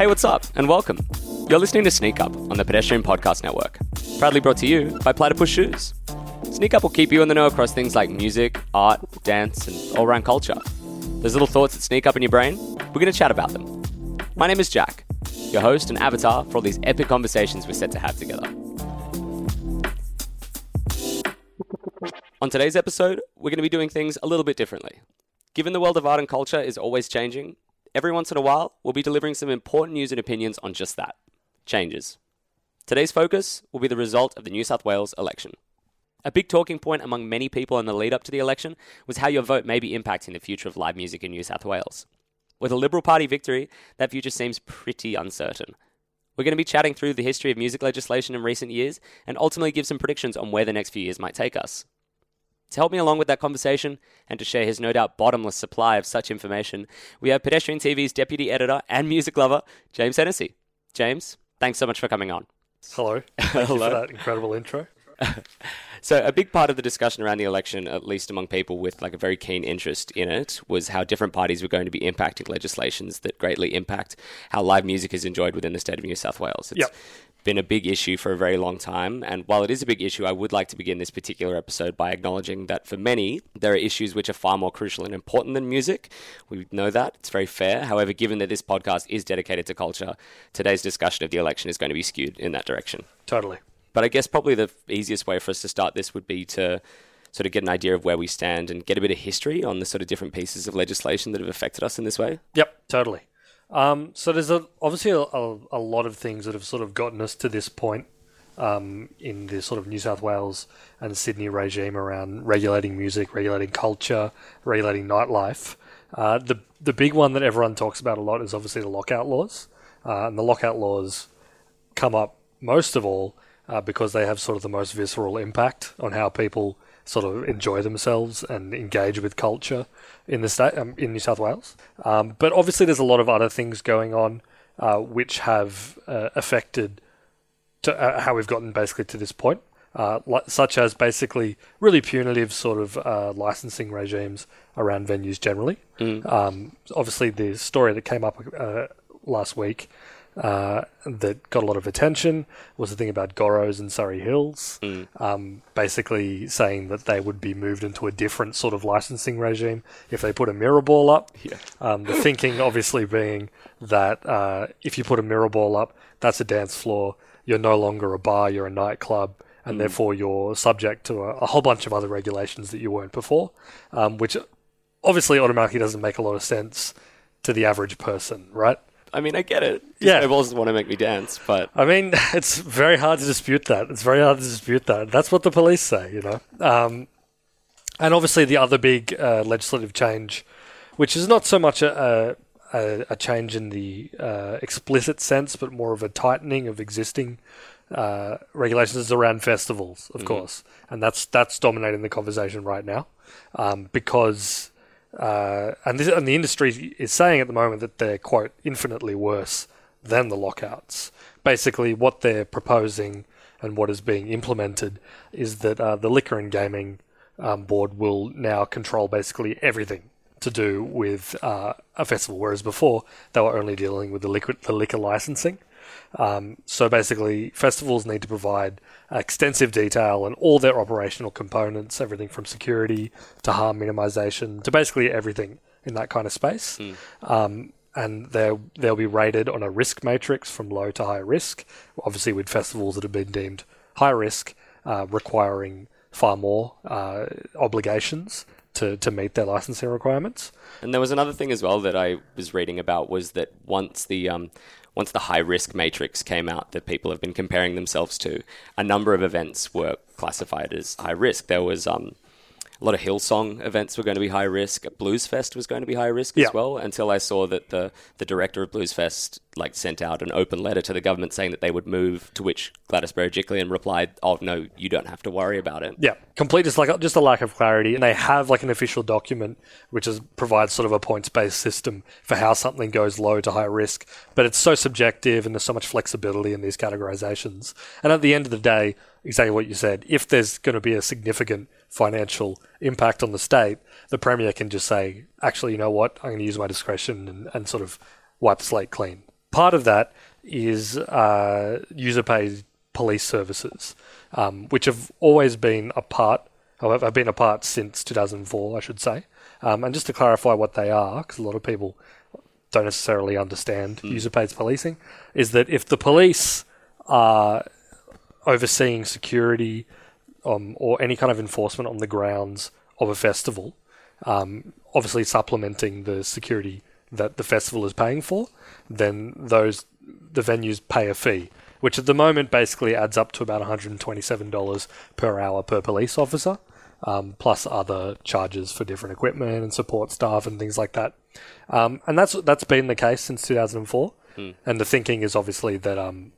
Hey, what's up, and welcome. You're listening to Sneak Up on the Pedestrian Podcast Network, proudly brought to you by Platypus Shoes. Sneak Up will keep you in the know across things like music, art, dance, and all round culture. Those little thoughts that sneak up in your brain, we're going to chat about them. My name is Jack, your host and avatar for all these epic conversations we're set to have together. On today's episode, we're going to be doing things a little bit differently. Given the world of art and culture is always changing, every once in a while, we'll be delivering some important news and opinions on just that changes. Today's focus will be the result of the New South Wales election. A big talking point among many people in the lead up to the election was how your vote may be impacting the future of live music in New South Wales. With a Liberal Party victory, that future seems pretty uncertain. We're going to be chatting through the history of music legislation in recent years and ultimately give some predictions on where the next few years might take us. To help me along with that conversation and to share his no doubt bottomless supply of such information, we have Pedestrian TV's deputy editor and music lover, James Hennessy. James, thanks so much for coming on. Hello. Thank you for that incredible intro. So a big part of the discussion around the election, at least among people with like a very keen interest in it, was how different parties were going to be impacting legislations that greatly impact how live music is enjoyed within the state of New South Wales. It's Yep. Been a big issue for a very long time, and while it is a big issue, I would like to begin this particular episode by acknowledging that for many, there are issues which are far more crucial and important than music. We know that it's very fair. However, given that this podcast is dedicated to culture, today's discussion of the election is going to be skewed in that direction. Totally. But I guess probably the easiest way for us to start this would be to sort of get an idea of where we stand and get a bit of history on the sort of different pieces of legislation that have affected us in this way. Yep, totally. Um, so there's a, obviously a, a, a lot of things that have sort of gotten us to this point um, in the sort of New South Wales and Sydney regime around regulating music, regulating culture, regulating nightlife. Uh, the the big one that everyone talks about a lot is obviously the lockout laws, uh, and the lockout laws come up most of all uh, because they have sort of the most visceral impact on how people sort of enjoy themselves and engage with culture in the state um, in New South Wales. Um, but obviously, there's a lot of other things going on uh, which have uh, affected to, uh, how we've gotten basically to this point. Uh, li- such as basically really punitive sort of uh, licensing regimes around venues generally. Um, obviously, the story that came up uh, last week uh, that got a lot of attention was the thing about Goros and Surry Hills, um, basically saying that they would be moved into a different sort of licensing regime if they put a mirror ball up. Yeah. Um, the thinking obviously being that uh, if you put a mirror ball up, that's a dance floor. You're no longer a bar, you're a nightclub, and therefore you're subject to a, a whole bunch of other regulations that you weren't before, um, which obviously automatically doesn't make a lot of sense to the average person, right? I mean, I get it. Yeah. Snowballs want to make me dance, but I mean, it's very hard to dispute that. It's very hard to dispute that. That's what the police say, you know. Um, and obviously, the other big uh, legislative change, which is not so much a, a, a change in the uh, explicit sense, but more of a tightening of existing uh, regulations, is around festivals, of course, and that's that's dominating the conversation right now, um, because uh, and, this, and the industry is saying at the moment that they're quote infinitely worse than the lockouts. Basically, what they're proposing and what is being implemented is that uh, the liquor and gaming um, board will now control basically everything to do with uh, a festival, whereas before they were only dealing with the liquor, the liquor licensing. Um, so basically, festivals need to provide extensive detail on all their operational components, everything from security to harm minimization to basically everything in that kind of space. Um, and they'll they'll be rated on a risk matrix from low to high risk. Obviously, with festivals that have been deemed high risk, uh, requiring far more uh, obligations to, to meet their licensing requirements. And there was another thing as well that I was reading about was that once the um, once the high risk matrix came out that people have been comparing themselves to, a number of events were classified as high risk. There was um, a lot of Hillsong events were going to be high risk. Blues Fest was going to be high risk Yeah. as well. Until I saw that the the director of Blues Fest like sent out an open letter to the government saying that they would move. To which Gladys Berejiklian replied, "Oh no, you don't have to worry about it." Yeah, complete just like just a lack of clarity, and they have like an official document which is provides sort of a points based system for how something goes low to high risk, but it's so subjective and there's so much flexibility in these categorizations. And at the end of the day, exactly what you said, if there's going to be a significant financial impact on the state, the premier can just say, actually, you know what, I'm going to use my discretion and, and sort of wipe the slate clean. part of that is uh, user paid police services, um, which have always been a part, however, have been a part since 2004, I should say. Um, and just to clarify what they are, because a lot of people don't necessarily understand user paid policing, is that if the police are overseeing security um, or any kind of enforcement on the grounds of a festival, um, obviously supplementing the security that the festival is paying for, then those the venues pay a fee, which at the moment basically adds up to about $127 per hour per police officer, um, plus other charges for different equipment and support staff and things like that. Um, and that's that's been the case since 2004. And the thinking is obviously that um,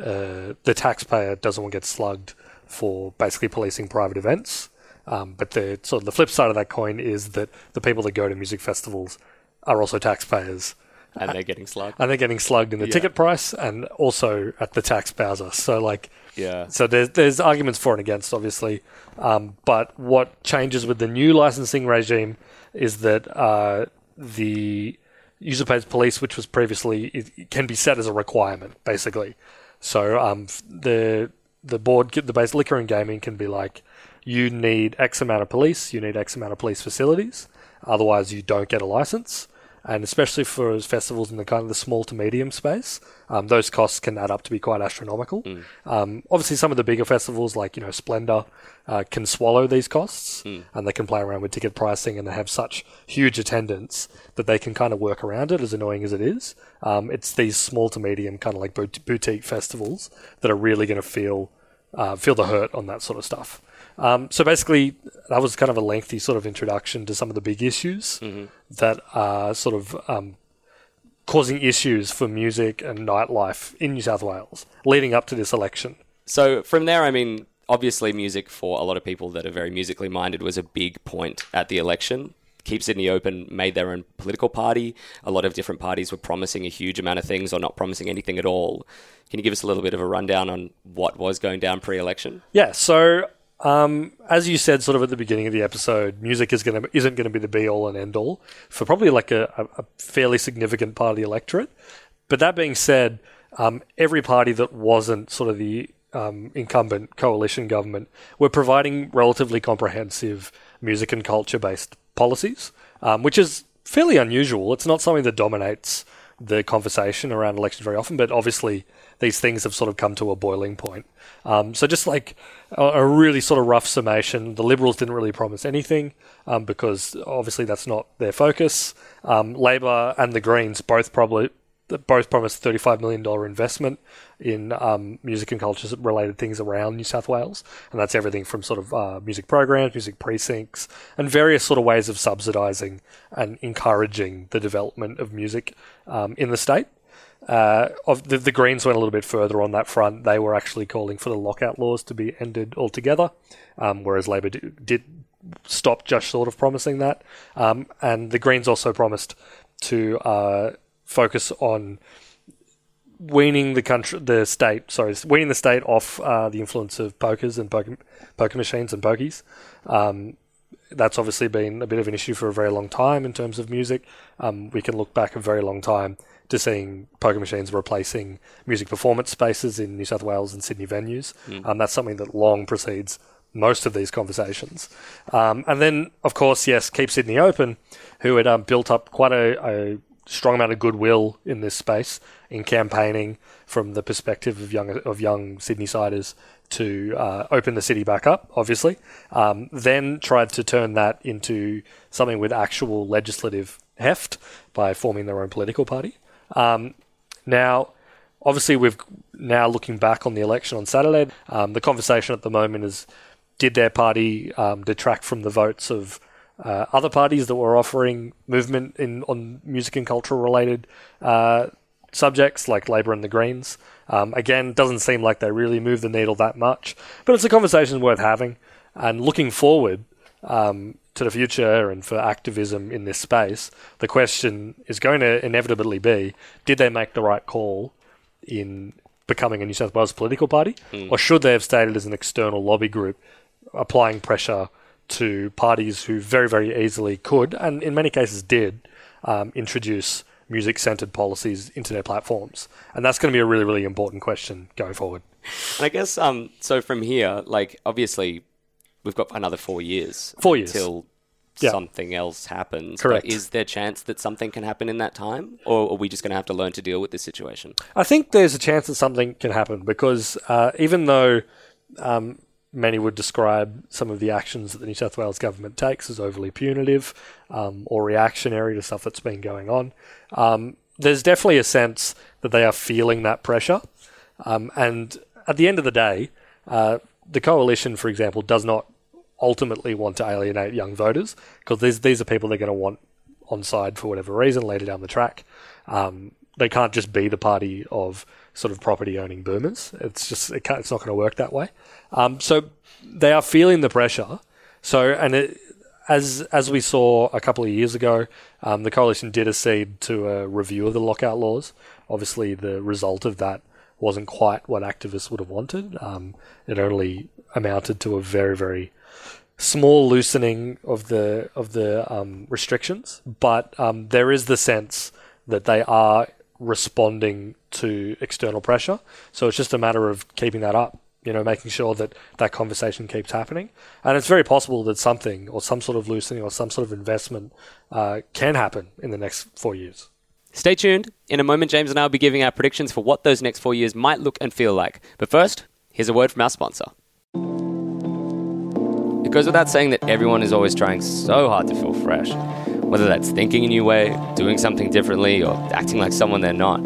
uh, the taxpayer doesn't want to get slugged for basically policing private events. Um, but the sort of the flip side of that coin is that the people that go to music festivals are also taxpayers, and they're getting slugged. and they're getting slugged in the Yeah. ticket price and also at the tax bowser. So like, Yeah. so there's there's arguments for and against, obviously. Um, but what changes with the new licensing regime is that uh, the user pays police, which was previously, it, it can be set as a requirement, basically. So um, the the board, the base liquor and gaming can be like, you need X amount of police, you need X amount of police facilities, otherwise you don't get a license. And especially for festivals in the kind of the small to medium space, um, those costs can add up to be quite astronomical. Um, obviously, some of the bigger festivals like you know Splendour uh, can swallow these costs, and they can play around with ticket pricing, and they have such huge attendance that they can kind of work around it. As annoying as it is, um, it's these small to medium kind of like boutique festivals that are really going to feel uh, feel the hurt on that sort of stuff. Um, so basically, that was kind of a lengthy sort of introduction to some of the big issues that are sort of um, causing issues for music and nightlife in New South Wales leading up to this election. So from there, I mean, obviously, music for a lot of people that are very musically minded was a big point at the election. Keep Sydney Open made their own political party. A lot of different parties were promising a huge amount of things or not promising anything at all. Can you give us a little bit of a rundown on what was going down pre-election? Yeah, so um, as you said, sort of at the beginning of the episode, music is going isn't going to be the be all and end all for probably like a, a, fairly significant part of the electorate. But that being said, um, every party that wasn't sort of the um, incumbent coalition government were providing relatively comprehensive music and culture based policies, um, which is fairly unusual. It's not something that dominates the conversation around elections very often, but obviously these things have sort of come to a boiling point. Um, so just like a, a really sort of rough summation, the Liberals didn't really promise anything um, because obviously that's not their focus. Um, Labor and the Greens both probably both promised $35 million investment in um, music and culture related things around New South Wales. And that's everything from sort of uh, music programs, music precincts, and various sort of ways of subsidising and encouraging the development of music um, in the state. Uh, of the, the Greens went a little bit further on that front. They were actually calling for the lockout laws to be ended altogether, um, whereas Labor did stop just short of promising that. Um, and the Greens also promised to uh, focus on weaning the country, the state, sorry, weaning the state off uh, the influence of pokers and poker, poker machines and pokies. Um, that's obviously been a bit of an issue for a very long time in terms of music. Um, we can look back a very long time to seeing poker machines replacing music performance spaces in New South Wales and Sydney venues. Um, that's something that long precedes most of these conversations. Um, and then, of course, yes, Keep Sydney Open, who had um, built up quite a, a strong amount of goodwill in this space in campaigning from the perspective of young of young Sydney siders to uh, open the city back up. Obviously, um, then tried to turn that into something with actual legislative heft by forming their own political party. Um, now, obviously, we've now looking back on the election on Saturday. Um, the conversation at the moment is: did their party um, detract from the votes of uh, other parties that were offering movement in on music and cultural related uh, subjects, like Labor and the Greens? Um, again, doesn't seem like they really move the needle that much, but it's a conversation worth having. And looking forward, um, to the future and for activism in this space, the question is going to inevitably be: Did they make the right call in becoming a New South Wales political party, or should they have stayed as an external lobby group, applying pressure to parties who very, very easily could, and in many cases did, um, introduce music centered policies into their platforms. And that's going to be a really, really important question going forward. And I guess um, so from here, like obviously, we've got another four years. Four years. till Yeah. something else happens. Correct. But is there a chance that something can happen in that time, or are we just going to have to learn to deal with this situation? I think there's a chance that something can happen because uh, even though um, many would describe some of the actions that the New South Wales government takes as overly punitive um, or reactionary to stuff that's been going on, um, there's definitely a sense that they are feeling that pressure. Um, and at the end of the day, uh, the coalition, for example, does not ultimately want to alienate young voters because these these are people they're going to want on side for whatever reason later down the track. Um, they can't just be the party of sort of property owning boomers. It's just it it's not going to work that way. Um, so they are feeling the pressure. So and it, as as we saw a couple of years ago, um, the coalition did accede to a review of the lockout laws. Obviously, the result of that wasn't quite what activists would have wanted. Um, it only amounted to a very very small loosening of the of the um, restrictions, but um, there is the sense that they are responding to external pressure. So it's just a matter of keeping that up. You know, making sure that that conversation keeps happening, and it's very possible that something or some sort of loosening or some sort of investment uh, can happen in the next four years. Stay tuned. In a moment, James and I will be giving our predictions for what those next four years might look and feel like. But first, here's a word from our sponsor. It goes without saying that everyone is always trying so hard to feel fresh. Whether that's thinking a new way, doing something differently, or acting like someone they're not.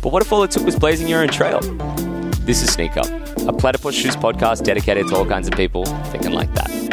But what if all it took was blazing your own trail? This is Sneak Up, a Platypus Shoes podcast dedicated to all kinds of people thinking like that.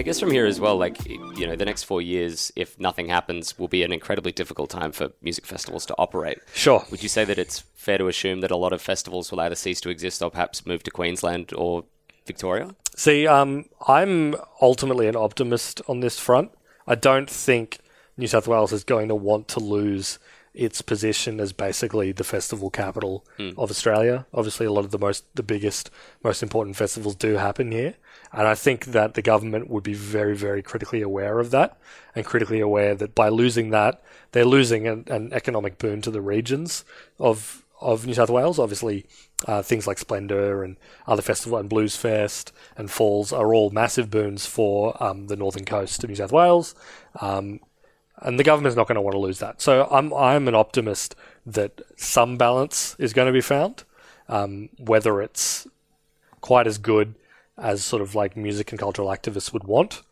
I guess from here as well, like, you know, the next four years, if nothing happens, will be an incredibly difficult time for music festivals to operate. Sure. Would you say that it's fair to assume that a lot of festivals will either cease to exist or perhaps move to Queensland or Victoria? See, um, I'm ultimately an optimist on this front. I don't think New South Wales is going to want to lose its position as basically the festival capital of Australia. Obviously, a lot of the most, the biggest, most important festivals do happen here, and I think that the government would be very, very critically aware of that, and critically aware that by losing that, they're losing an, an economic boon to the regions of of New South Wales. Obviously, uh, things like Splendour and other festival and Blues Fest and Falls are all massive boons for um, the northern coast of New South Wales. Um, and the government's not going to want to lose that. So I'm I'm an optimist that some balance is going to be found. Um, whether it's quite as good as sort of like music and cultural activists would want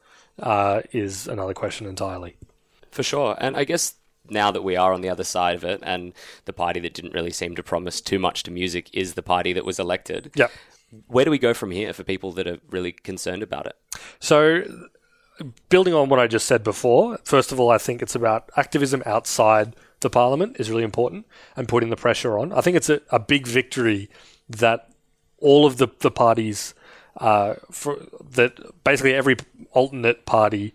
uh, is another question entirely. For sure. And I guess now that we are on the other side of it, and the party that didn't really seem to promise too much to music is the party that was elected, Yeah. where do we go from here for people that are really concerned about it? So, building on what I just said before, first of all, I think it's about activism outside the parliament is really important and putting the pressure on. I think it's a, a big victory that all of the, the parties, uh, for, that basically every alternate party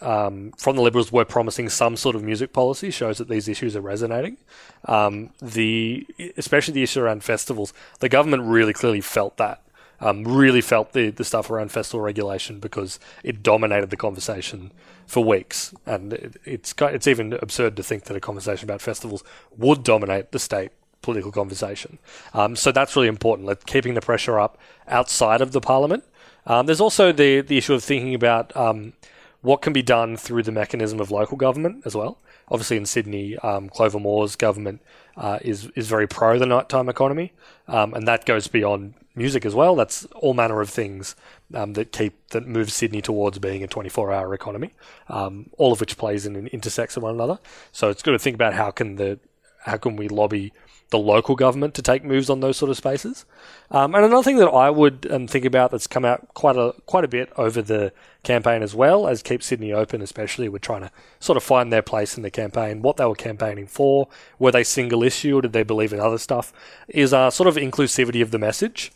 um, from the Liberals were promising some sort of music policy shows that these issues are resonating. Um, the especially the issue around festivals, the government really clearly felt that. Um, really felt the, the stuff around festival regulation because it dominated the conversation for weeks, and it, it's it's even absurd to think that a conversation about festivals would dominate the state political conversation. Um, so that's really important. Like keeping the pressure up outside of the parliament. Um, there's also the the issue of thinking about um, what can be done through the mechanism of local government as well. Obviously, in Sydney, um, Clover Moore's government uh, is is very pro the nighttime economy, um, and that goes beyond music as well. That's all manner of things um, that keep that move Sydney towards being a 24 hour economy, um, all of which plays in and intersects with one another. So it's good to think about how can the how can we lobby the local government to take moves on those sort of spaces. Um, and another thing that I would um, think about that's come out quite a quite a bit over the campaign as well as Keep Sydney Open, especially, we're trying to sort of find their place in the campaign, what they were campaigning for, were they single issue or did they believe in other stuff, is uh, sort of inclusivity of the message.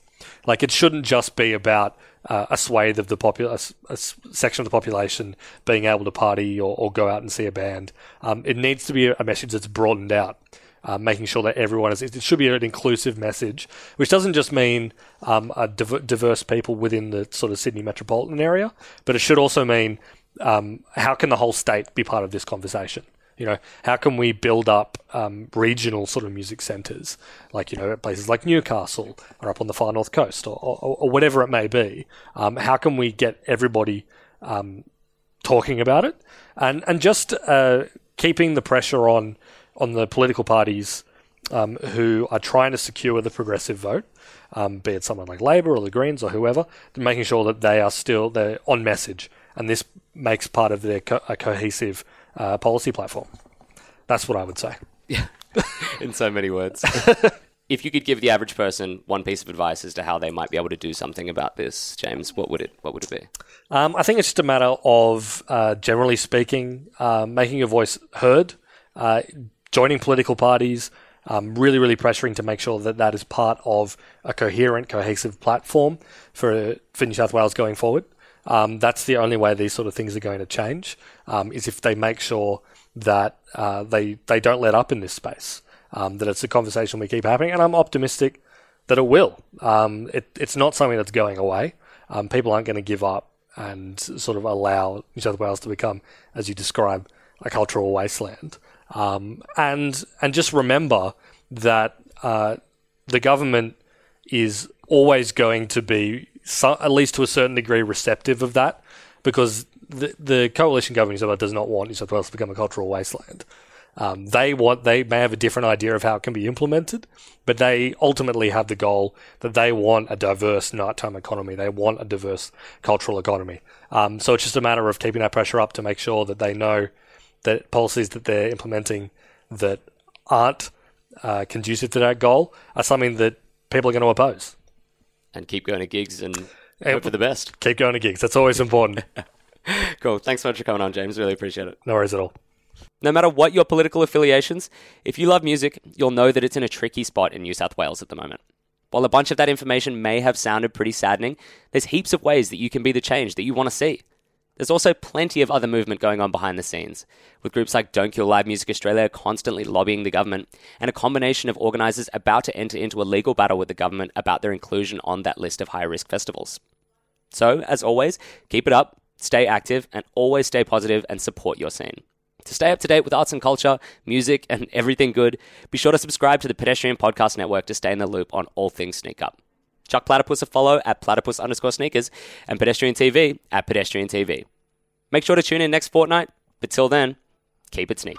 Like it shouldn't just be about uh, a swathe of the popul- a, a section of the population being able to party or, or go out and see a band. Um, it needs to be a message that's broadened out uh, making sure that everyone is. It should be an inclusive message, which doesn't just mean um, diverse people within the sort of Sydney metropolitan area, but it should also mean um, how can the whole state be part of this conversation? You know, how can we build up um, regional sort of music centres, like you know, places like Newcastle or up on the far north coast, or, or, or whatever it may be? Um, how can we get everybody um, talking about it, and and just uh, keeping the pressure on on the political parties um, who are trying to secure the progressive vote, um, be it someone like Labor or the Greens or whoever, making sure that they are still they're on message, and this makes part of their co- a cohesive uh, policy platform. That's what I would say. Yeah, in so many words. if you could give the average person one piece of advice as to how they might be able to do something about this, James, what would it what would it be? Um, I think it's just a matter of, uh, generally speaking, uh, making your voice heard, uh, joining political parties, um, really, really pressuring to make sure that that is part of a coherent, cohesive platform for for New South Wales going forward. Um, that's the only way these sort of things are going to change. Um, is if they make sure that uh, they they don't let up in this space. Um, that it's a conversation we keep having, and I'm optimistic that it will. Um, it, it's not something that's going away. Um, people aren't going to give up and sort of allow New South Wales to become, as you describe, a cultural wasteland. Um, and and just remember that uh, the government is always going to be, so, at least to a certain degree, receptive of that, because the, the coalition government does not want New South Wales to become a cultural wasteland. Um, they want they may have a different idea of how it can be implemented, but they ultimately have the goal that they want a diverse nighttime economy. They want a diverse cultural economy. Um, so it's just a matter of keeping that pressure up to make sure that they know that policies that they're implementing that aren't uh, conducive to that goal are something that people are going to oppose. And keep going to gigs and hope for the best. Keep going to gigs. That's always important. cool. Thanks so much for coming on, James. Really appreciate it. No worries at all. No matter what your political affiliations, if you love music, you'll know that it's in a tricky spot in New South Wales at the moment. While a bunch of that information may have sounded pretty saddening, there's heaps of ways that you can be the change that you want to see. There's also plenty of other movement going on behind the scenes, with groups like Don't Kill Live Music Australia constantly lobbying the government, and a combination of organisers about to enter into a legal battle with the government about their inclusion on that list of high risk festivals. So, as always, keep it up, stay active, and always stay positive and support your scene. To stay up to date with arts and culture, music, and everything good, be sure to subscribe to the Pedestrian Podcast Network to stay in the loop on all things sneak up. Chuck Platypus a follow at platypus underscore sneakers and Pedestrian TV at Pedestrian TV. Make sure to tune in next fortnight, but till then, keep it sneaky.